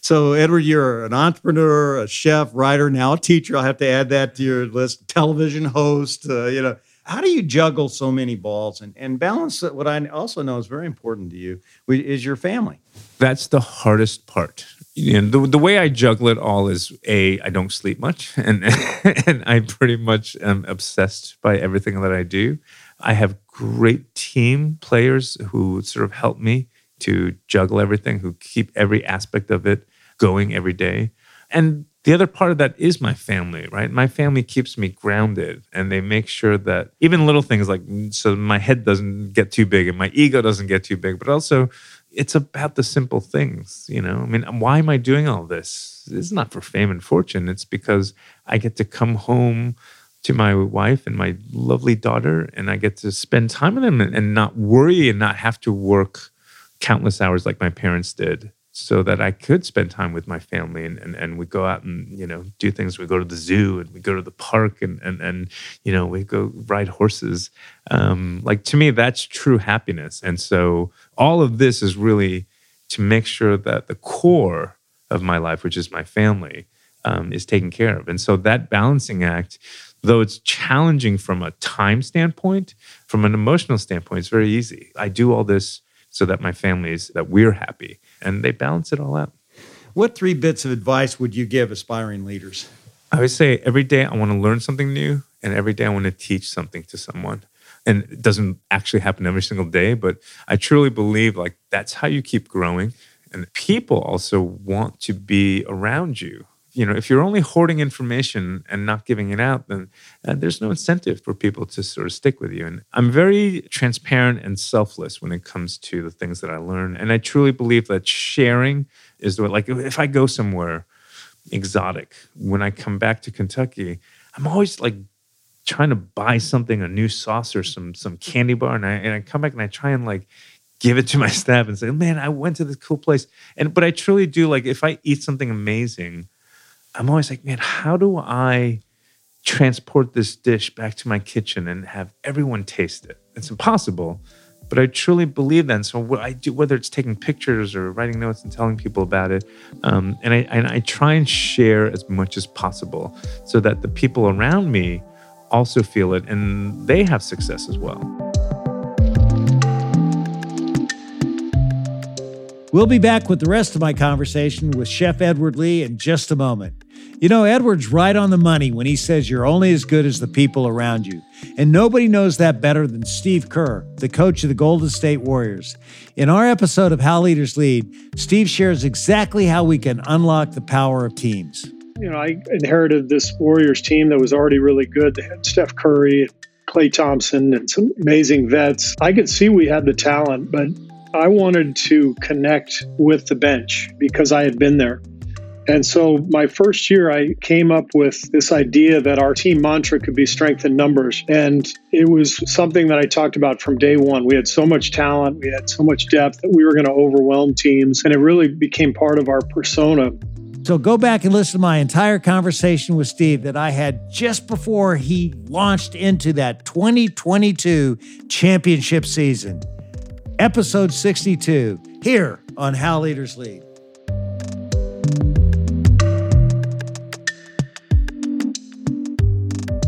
so, Edward, you're an entrepreneur, a chef, writer, now a teacher. I'll have to add that to your list. Television host. Uh, you know, how do you juggle so many balls and, and balance? What I also know is very important to you is your family. That's the hardest part. You know, the, the way I juggle it all is a I don't sleep much, and and I pretty much am obsessed by everything that I do. I have great team players who sort of help me to juggle everything, who keep every aspect of it going every day. And the other part of that is my family, right? My family keeps me grounded and they make sure that even little things like so my head doesn't get too big and my ego doesn't get too big, but also it's about the simple things, you know? I mean, why am I doing all this? It's not for fame and fortune. It's because I get to come home to my wife and my lovely daughter and I get to spend time with them and not worry and not have to work countless hours like my parents did so that I could spend time with my family and, and, and we go out and, you know, do things. We go to the zoo and we go to the park and, and, and you know, we go ride horses. Um, like to me, that's true happiness. And so all of this is really to make sure that the core of my life, which is my family, um, is taken care of. And so that balancing act, though it's challenging from a time standpoint, from an emotional standpoint, it's very easy. I do all this so that my family is that we're happy and they balance it all out. What three bits of advice would you give aspiring leaders? I would say every day i want to learn something new and every day i want to teach something to someone. And it doesn't actually happen every single day but i truly believe like that's how you keep growing. And people also want to be around you you know, if you're only hoarding information and not giving it out, then uh, there's no incentive for people to sort of stick with you. And I'm very transparent and selfless when it comes to the things that I learn. And I truly believe that sharing is the like, if I go somewhere exotic, when I come back to Kentucky, I'm always like trying to buy something, a new sauce or some some candy bar, and I and I come back and I try and like give it to my staff and say, "Man, I went to this cool place." And but I truly do like if I eat something amazing, I'm always like, man, how do I transport this dish back to my kitchen and have everyone taste it. It's impossible, but I truly believe that. And so what I do, whether it's taking pictures or writing notes and telling people about it, um, and I and I try and share as much as possible so that the people around me also feel it and they have success as well. We'll be back with the rest of my conversation with Chef Edward Lee in just a moment. You know, Edward's right on the money when he says you're only as good as the people around you. And nobody knows that better than Steve Kerr, the coach of the Golden State Warriors. In our episode of How Leaders Lead, Steve shares exactly how we can unlock the power of teams. You know, I inherited this Warriors team that was already really good. They had Steph Curry, Klay Thompson, and some amazing vets. I could see we had the talent, but I wanted to connect with the bench because I had been there. And so my first year, I came up with this idea that our team mantra could be strength in numbers. And it was something that I talked about from day one. We had so much talent, we had so much depth that we were going to overwhelm teams. And it really became part of our persona. So go back and listen to my entire conversation with Steve that I had just before he launched into that 2022 championship season. Episode 62, here on How Leaders Lead.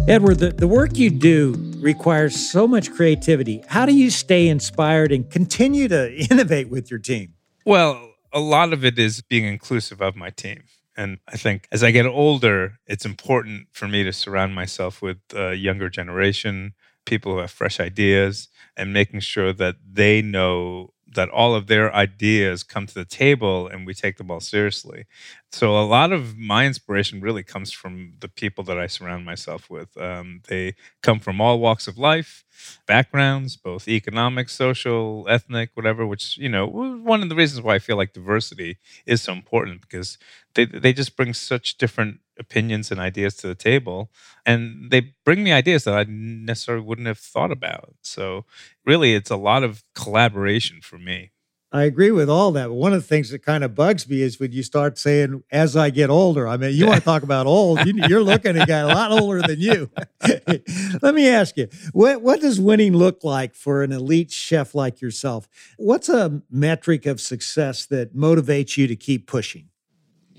Edward, the, the work you do requires so much creativity. How do you stay inspired and continue to innovate with your team? Well, a lot of it is being inclusive of my team. And I think as I get older, it's important for me to surround myself with a younger generation, people who have fresh ideas, and making sure that they know that all of their ideas come to the table and we take them all seriously. So a lot of my inspiration really comes from the people that I surround myself with. Um, they come from all walks of life, backgrounds, both economic, social, ethnic, whatever. Which you know, one of the reasons why I feel like diversity is so important because they they just bring such different opinions and ideas to the table and they bring me ideas that i necessarily wouldn't have thought about so really it's a lot of collaboration for me I agree with all that. But one of the things that kind of bugs me is when you start saying, as I get older. I mean, you want to talk about old, you, are looking at a guy a lot older than you. Let me ask you, what, what does winning look like for an elite chef like yourself? What's a metric of success that motivates you to keep pushing?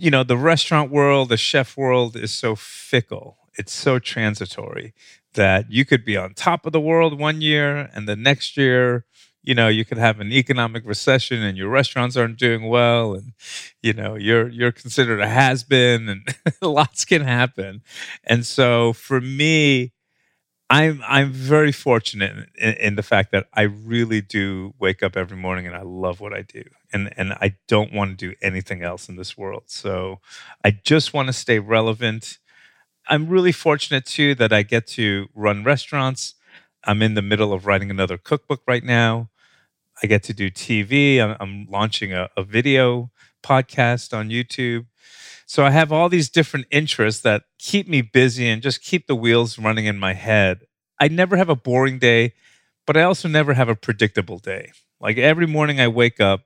you know, the restaurant world, the chef world is so fickle. It's so transitory that you could be on top of the world one year and the next year, you know, you could have an economic recession and your restaurants aren't doing well and you know, you're you're considered a has been and lots can happen. And so for me, I'm I'm very fortunate in, in, the fact that I really do wake up every morning and I love what I do, and and I don't want to do anything else in this world. So I just want to stay relevant. I'm really fortunate too that I get to run restaurants. I'm in the middle of writing another cookbook right now. I get to do TV. I'm, I'm launching a, a video podcast on YouTube. So I have all these different interests that keep me busy and just keep the wheels running in my head. I never have a boring day, but I also never have a predictable day. Like every morning I wake up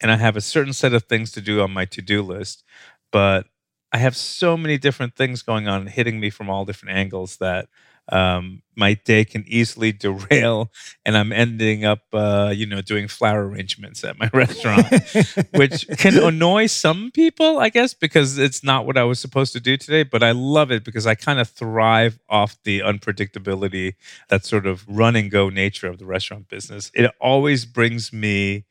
and I have a certain set of things to do on my to do list, but I have so many different things going on hitting me from all different angles that um, my day can easily derail and i'm ending up uh, you know doing flower arrangements at my restaurant which can annoy some people i guess because it's not what i was supposed to do today but i love it because i kind of thrive off the unpredictability that sort of run and go nature of the restaurant business. It always brings me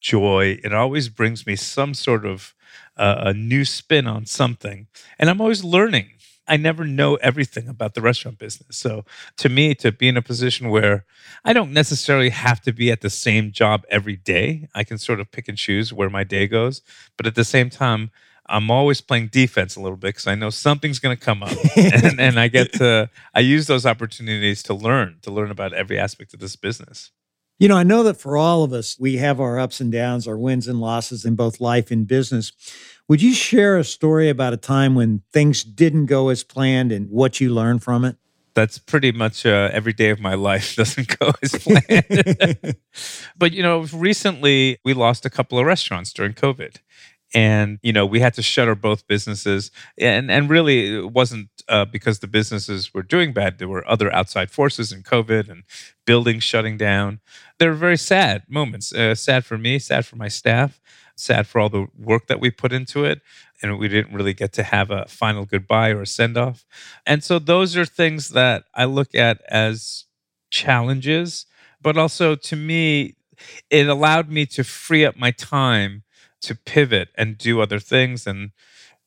joy. It always brings me some sort of uh, a new spin on something and i'm always learning I never know everything about the restaurant business. So to me, to be in a position where I don't necessarily have to be at the same job every day, I can sort of pick and choose where my day goes. But at the same time, I'm always playing defense a little bit because I know something's going to come up, and, and I get to I use those opportunities to learn to learn about every aspect of this business. You know, I know that for all of us, we have our ups and downs, our wins and losses in both life and business. Would you share a story about a time when things didn't go as planned and what you learned from it? That's pretty much uh, every day of my life doesn't go as planned. but, you know, recently we lost a couple of restaurants during COVID. and you know we had to shutter both businesses and and really it wasn't uh, because the businesses were doing bad there were other outside forces in covid and buildings shutting down they were very sad moments uh, sad for me sad for my staff sad for all the work that we put into it and we didn't really get to have a final goodbye or a send off and so those are things that i look at as challenges but also to me it allowed me to free up my time to pivot and do other things. And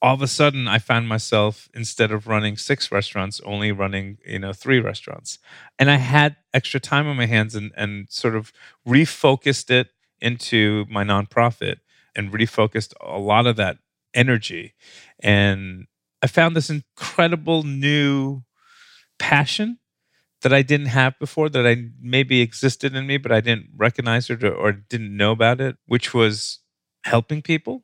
all of a sudden, I found myself instead of running six restaurants, only running you know three restaurants, and I had extra time on my hands and and sort of refocused it into my nonprofit and refocused a lot of that energy, and I found this incredible new passion that I didn't have before that I maybe existed in me, but I didn't recognize it or, or didn't know about it, which was helping people,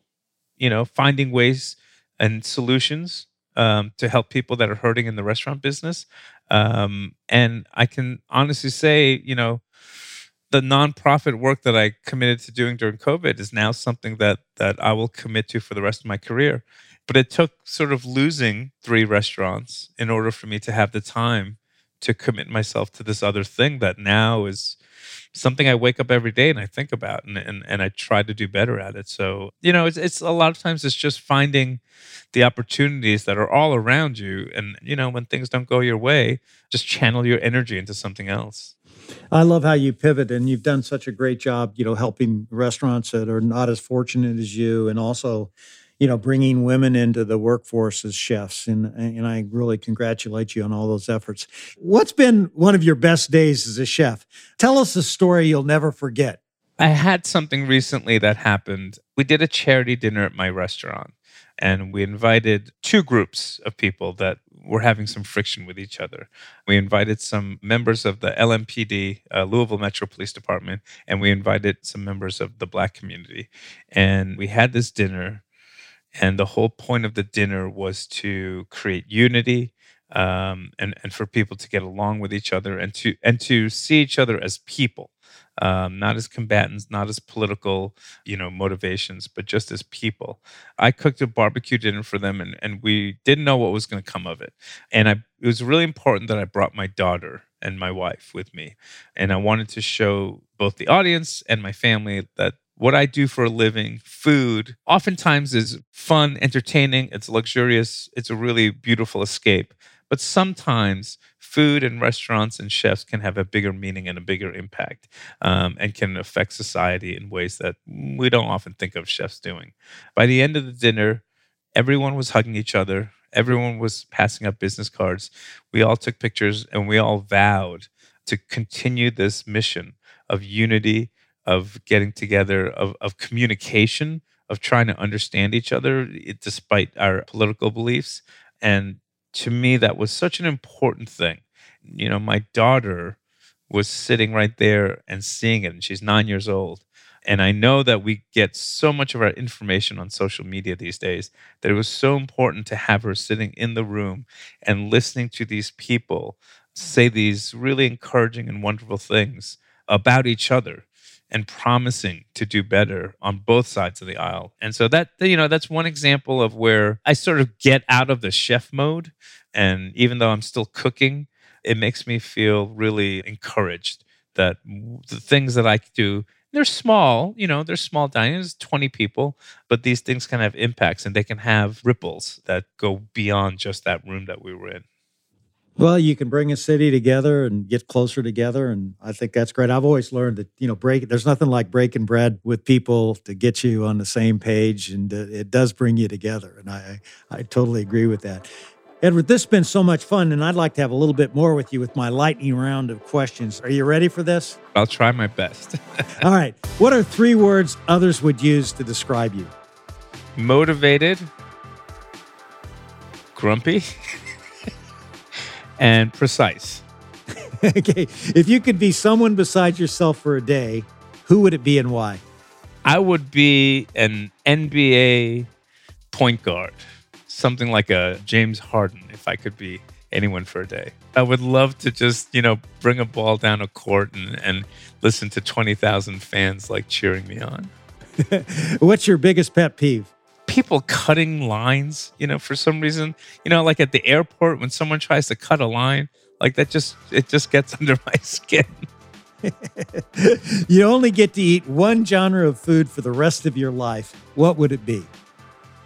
you know, finding ways and solutions um, to help people that are hurting in the restaurant business. Um, and I can honestly say, you know, the nonprofit work that I committed to doing during COVID is now something that that I will commit to for the rest of my career. But it took sort of losing three restaurants in order for me to have the time to commit myself to this other thing that now is something I wake up every day and I think about and, and, and I try to do better at it. So, you know, it's, it's a lot of times it's just finding the opportunities that are all around you. And, you know, when things don't go your way, just channel your energy into something else. I love how you pivot and you've done such a great job, you know, helping restaurants that are not as fortunate as you and also you know, bringing women into the workforce as chefs. And, and I really congratulate you on all those efforts. What's been one of your best days as a chef? Tell us a story you'll never forget. I had something recently that happened. We did a charity dinner at my restaurant, and we invited two groups of people that were having some friction with each other. We invited some members of the LMPD, uh, Louisville Metro Police Department, and we invited some members of the Black community. And we had this dinner and the whole point of the dinner was to create unity um, and and for people to get along with each other and to and to see each other as people um, not as combatants not as political you know motivations but just as people. I cooked a barbecue dinner for them and, and we didn't know what was going to come of it. And I, it was really important that i brought my daughter and my wife with me. And i wanted to show both the audience and my family that what I do for a living, food, oftentimes is fun, entertaining, it's luxurious, it's a really beautiful escape. But sometimes food and restaurants and chefs can have a bigger meaning and a bigger impact um, and can affect society in ways that we don't often think of chefs doing. By the end of the dinner, everyone was hugging each other, everyone was passing up business cards. We all took pictures and we all vowed to continue this mission of unity of getting together, of, of communication, of trying to understand each other despite our political beliefs. And to me, that was such an important thing. You know, my daughter was sitting right there and seeing it, and she's nine years old. And I know that we get so much of our information on social media these days that it was so important to have her sitting in the room and listening to these people say these really encouraging and wonderful things about each other and promising to do better on both sides of the aisle. And so that you know that's one example of where I sort of get out of the chef mode and even though I'm still cooking, it makes me feel really encouraged that the things that I do they're small, you know, they're small dinings, 20 people, but these things can have impacts and they can have ripples that go beyond just that room that we were in. Well, you can bring a city together and get closer together, and I think that's great. I've always learned that you know break. There's nothing like breaking bread with people to get you on the same page, and uh, it does bring you together. And I I totally agree with that. Edward, this has been so much fun, and I'd like to have a little bit more with you with my lightning round of questions. Are you ready for this? I'll try my best. All right. What are three words others would use to describe you? Motivated, grumpy. and precise. okay. If you could be someone besides yourself for a day, who would it be and why? I would be an NBA point guard, something like a James Harden, if I could be anyone for a day. I would love to just, you know, bring a ball down a court and, and listen to 20,000 fans like cheering me on. What's your biggest pet peeve? People cutting lines, you know, for some reason, you know, like at the airport when someone tries to cut a line, like that just it just gets under my skin. you only get to eat one genre of food for the rest of your life. What would it be?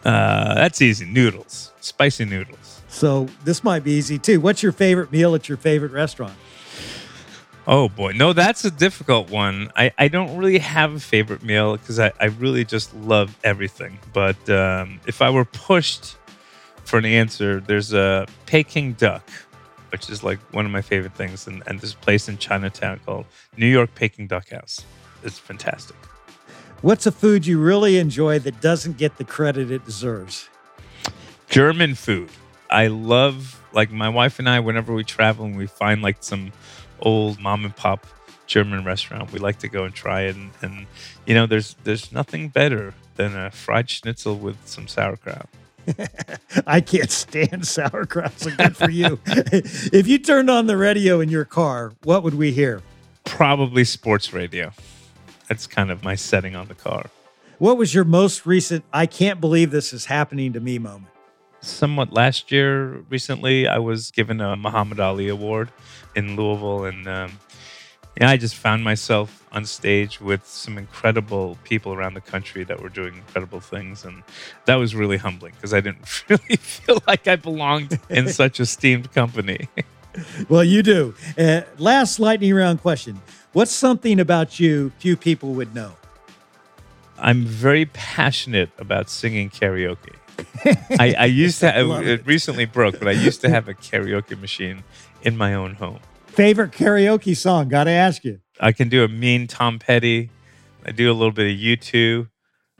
Uh, that's easy. Noodles, spicy noodles. So this might be easy too. What's your favorite meal at your favorite restaurant? Oh boy, no, that's a difficult one. I, I don't really have a favorite meal because I, I really just love everything. But um, if I were pushed for an answer, there's a Peking duck, which is like one of my favorite things, and, and this place in Chinatown called New York Peking Duck House. It's fantastic. What's a food you really enjoy that doesn't get the credit it deserves? German food. I love like my wife and I whenever we travel and we find like some old mom and pop German restaurant. We like to go and try it, and, and you know, there's there's nothing better than a fried schnitzel with some sauerkraut. I can't stand sauerkraut, so good for you. if you turned on the radio in your car, what would we hear? Probably sports radio. That's kind of my setting on the car. What was your most recent, I can't believe this is happening to me moment? Somewhat last year, recently, I was given a Muhammad Ali Award in Louisville, and um, yeah, I just found myself on stage with some incredible people around the country that were doing incredible things, and that was really humbling because I didn't really feel like I belonged in such esteemed company. well, you do. Uh, last lightning round question: What's something about you few people would know? I'm very passionate about singing karaoke. I, I, used to. Have, it recently broke, but I used to have a karaoke machine in my own home. Favorite karaoke song? Got to ask you. I can do a mean Tom Petty. I do a little bit of U2.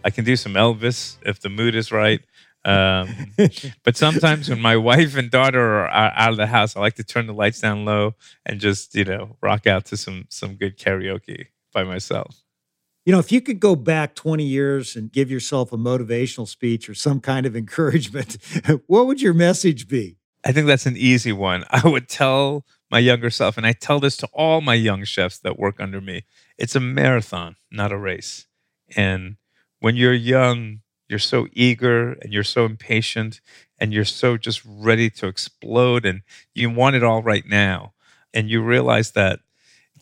I can do some Elvis if the mood is right. Um, but sometimes when my wife and daughter are out of the house, I like to turn the lights down low and just you know rock out to some some good karaoke by myself. You know, if you could go back 20 years and give yourself a motivational speech or some kind of encouragement, what would your message be? I think that's an easy one. I would tell my younger self, and I tell this to all my young chefs that work under me it's a marathon, not a race. And when you're young, you're so eager and you're so impatient and you're so just ready to explode and you want it all right now. And you realize that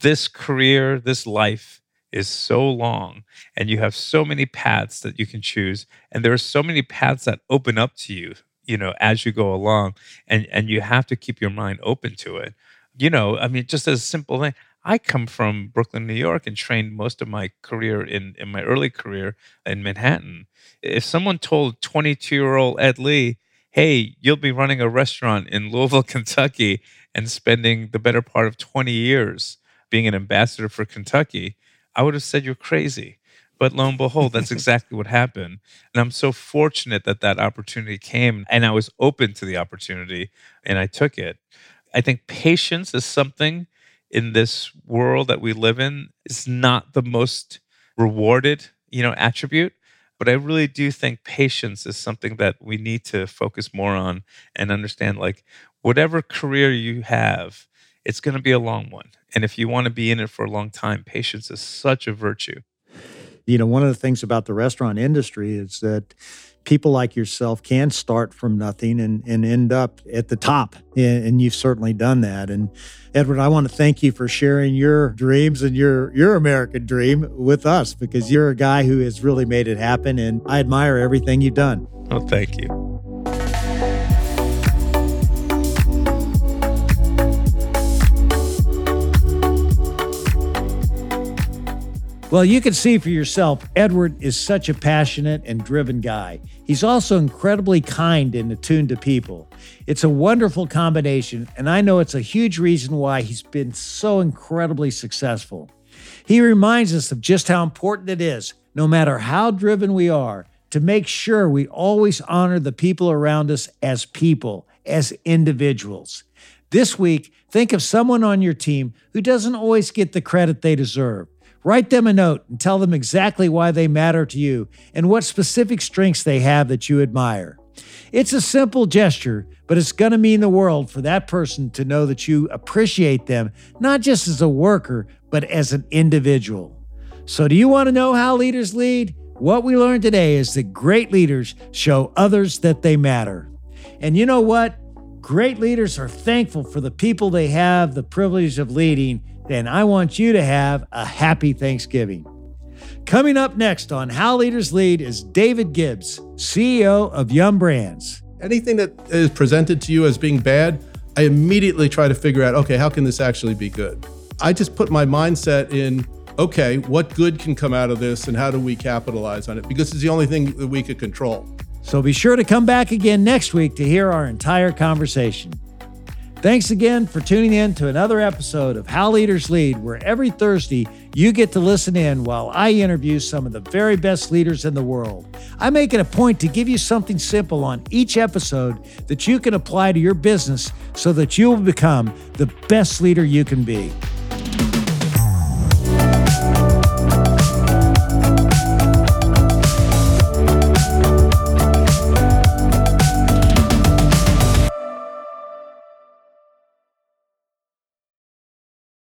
this career, this life, is so long and you have so many paths that you can choose and there are so many paths that open up to you you know as you go along and and you have to keep your mind open to it. You know i mean just as a simple thing i come from brooklyn new york and trained most of my career in in my early career in manhattan. If someone told 22 year old ed lee hey you'll be running a restaurant in louisville kentucky and spending the better part of 20 years being an ambassador for kentucky I would have said you're crazy. But lo and behold, that's exactly what happened. And I'm so fortunate that that opportunity came and I was open to the opportunity and I took it. I think patience is something in this world that we live in is not the most rewarded, you know, attribute, but I really do think patience is something that we need to focus more on and understand like whatever career you have, it's going to be a long one. And if you want to be in it for a long time, patience is such a virtue. You know, one of the things about the restaurant industry is that people like yourself can start from nothing and, and end up at the top. And you've certainly done that. And Edward, I want to thank you for sharing your dreams and your your American dream with us because you're a guy who has really made it happen. And I admire everything you've done. Oh, thank you. Well, you can see for yourself, Edward is such a passionate and driven guy. He's also incredibly kind and attuned to people. It's a wonderful combination, and I know it's a huge reason why he's been so incredibly successful. He reminds us of just how important it is, no matter how driven we are, to make sure we always honor the people around us as people, as individuals. This week, think of someone on your team who doesn't always get the credit they deserve. Write them a note and tell them exactly why they matter to you and what specific strengths they have that you admire. It's a simple gesture, but it's going to mean the world for that person to know that you appreciate them, not just as a worker, but as an individual. So, do you want to know how leaders lead? What we learned today is that great leaders show others that they matter. And you know what? Great leaders are thankful for the people they have the privilege of leading, and I want you to have a happy Thanksgiving. Coming up next on How Leaders Lead is David Gibbs, CEO of Yum Brands. Anything that is presented to you as being bad, I immediately try to figure out okay, how can this actually be good? I just put my mindset in okay, what good can come out of this and how do we capitalize on it? Because it's the only thing that we could control. So be sure to come back again next week to hear our entire conversation. Thanks again for tuning in to another episode of How Leaders Lead, where every Thursday you get to listen in while I interview some of the very best leaders in the world. I make it a point to give you something simple on each episode that you can apply to your business so that you will become the best leader you can be.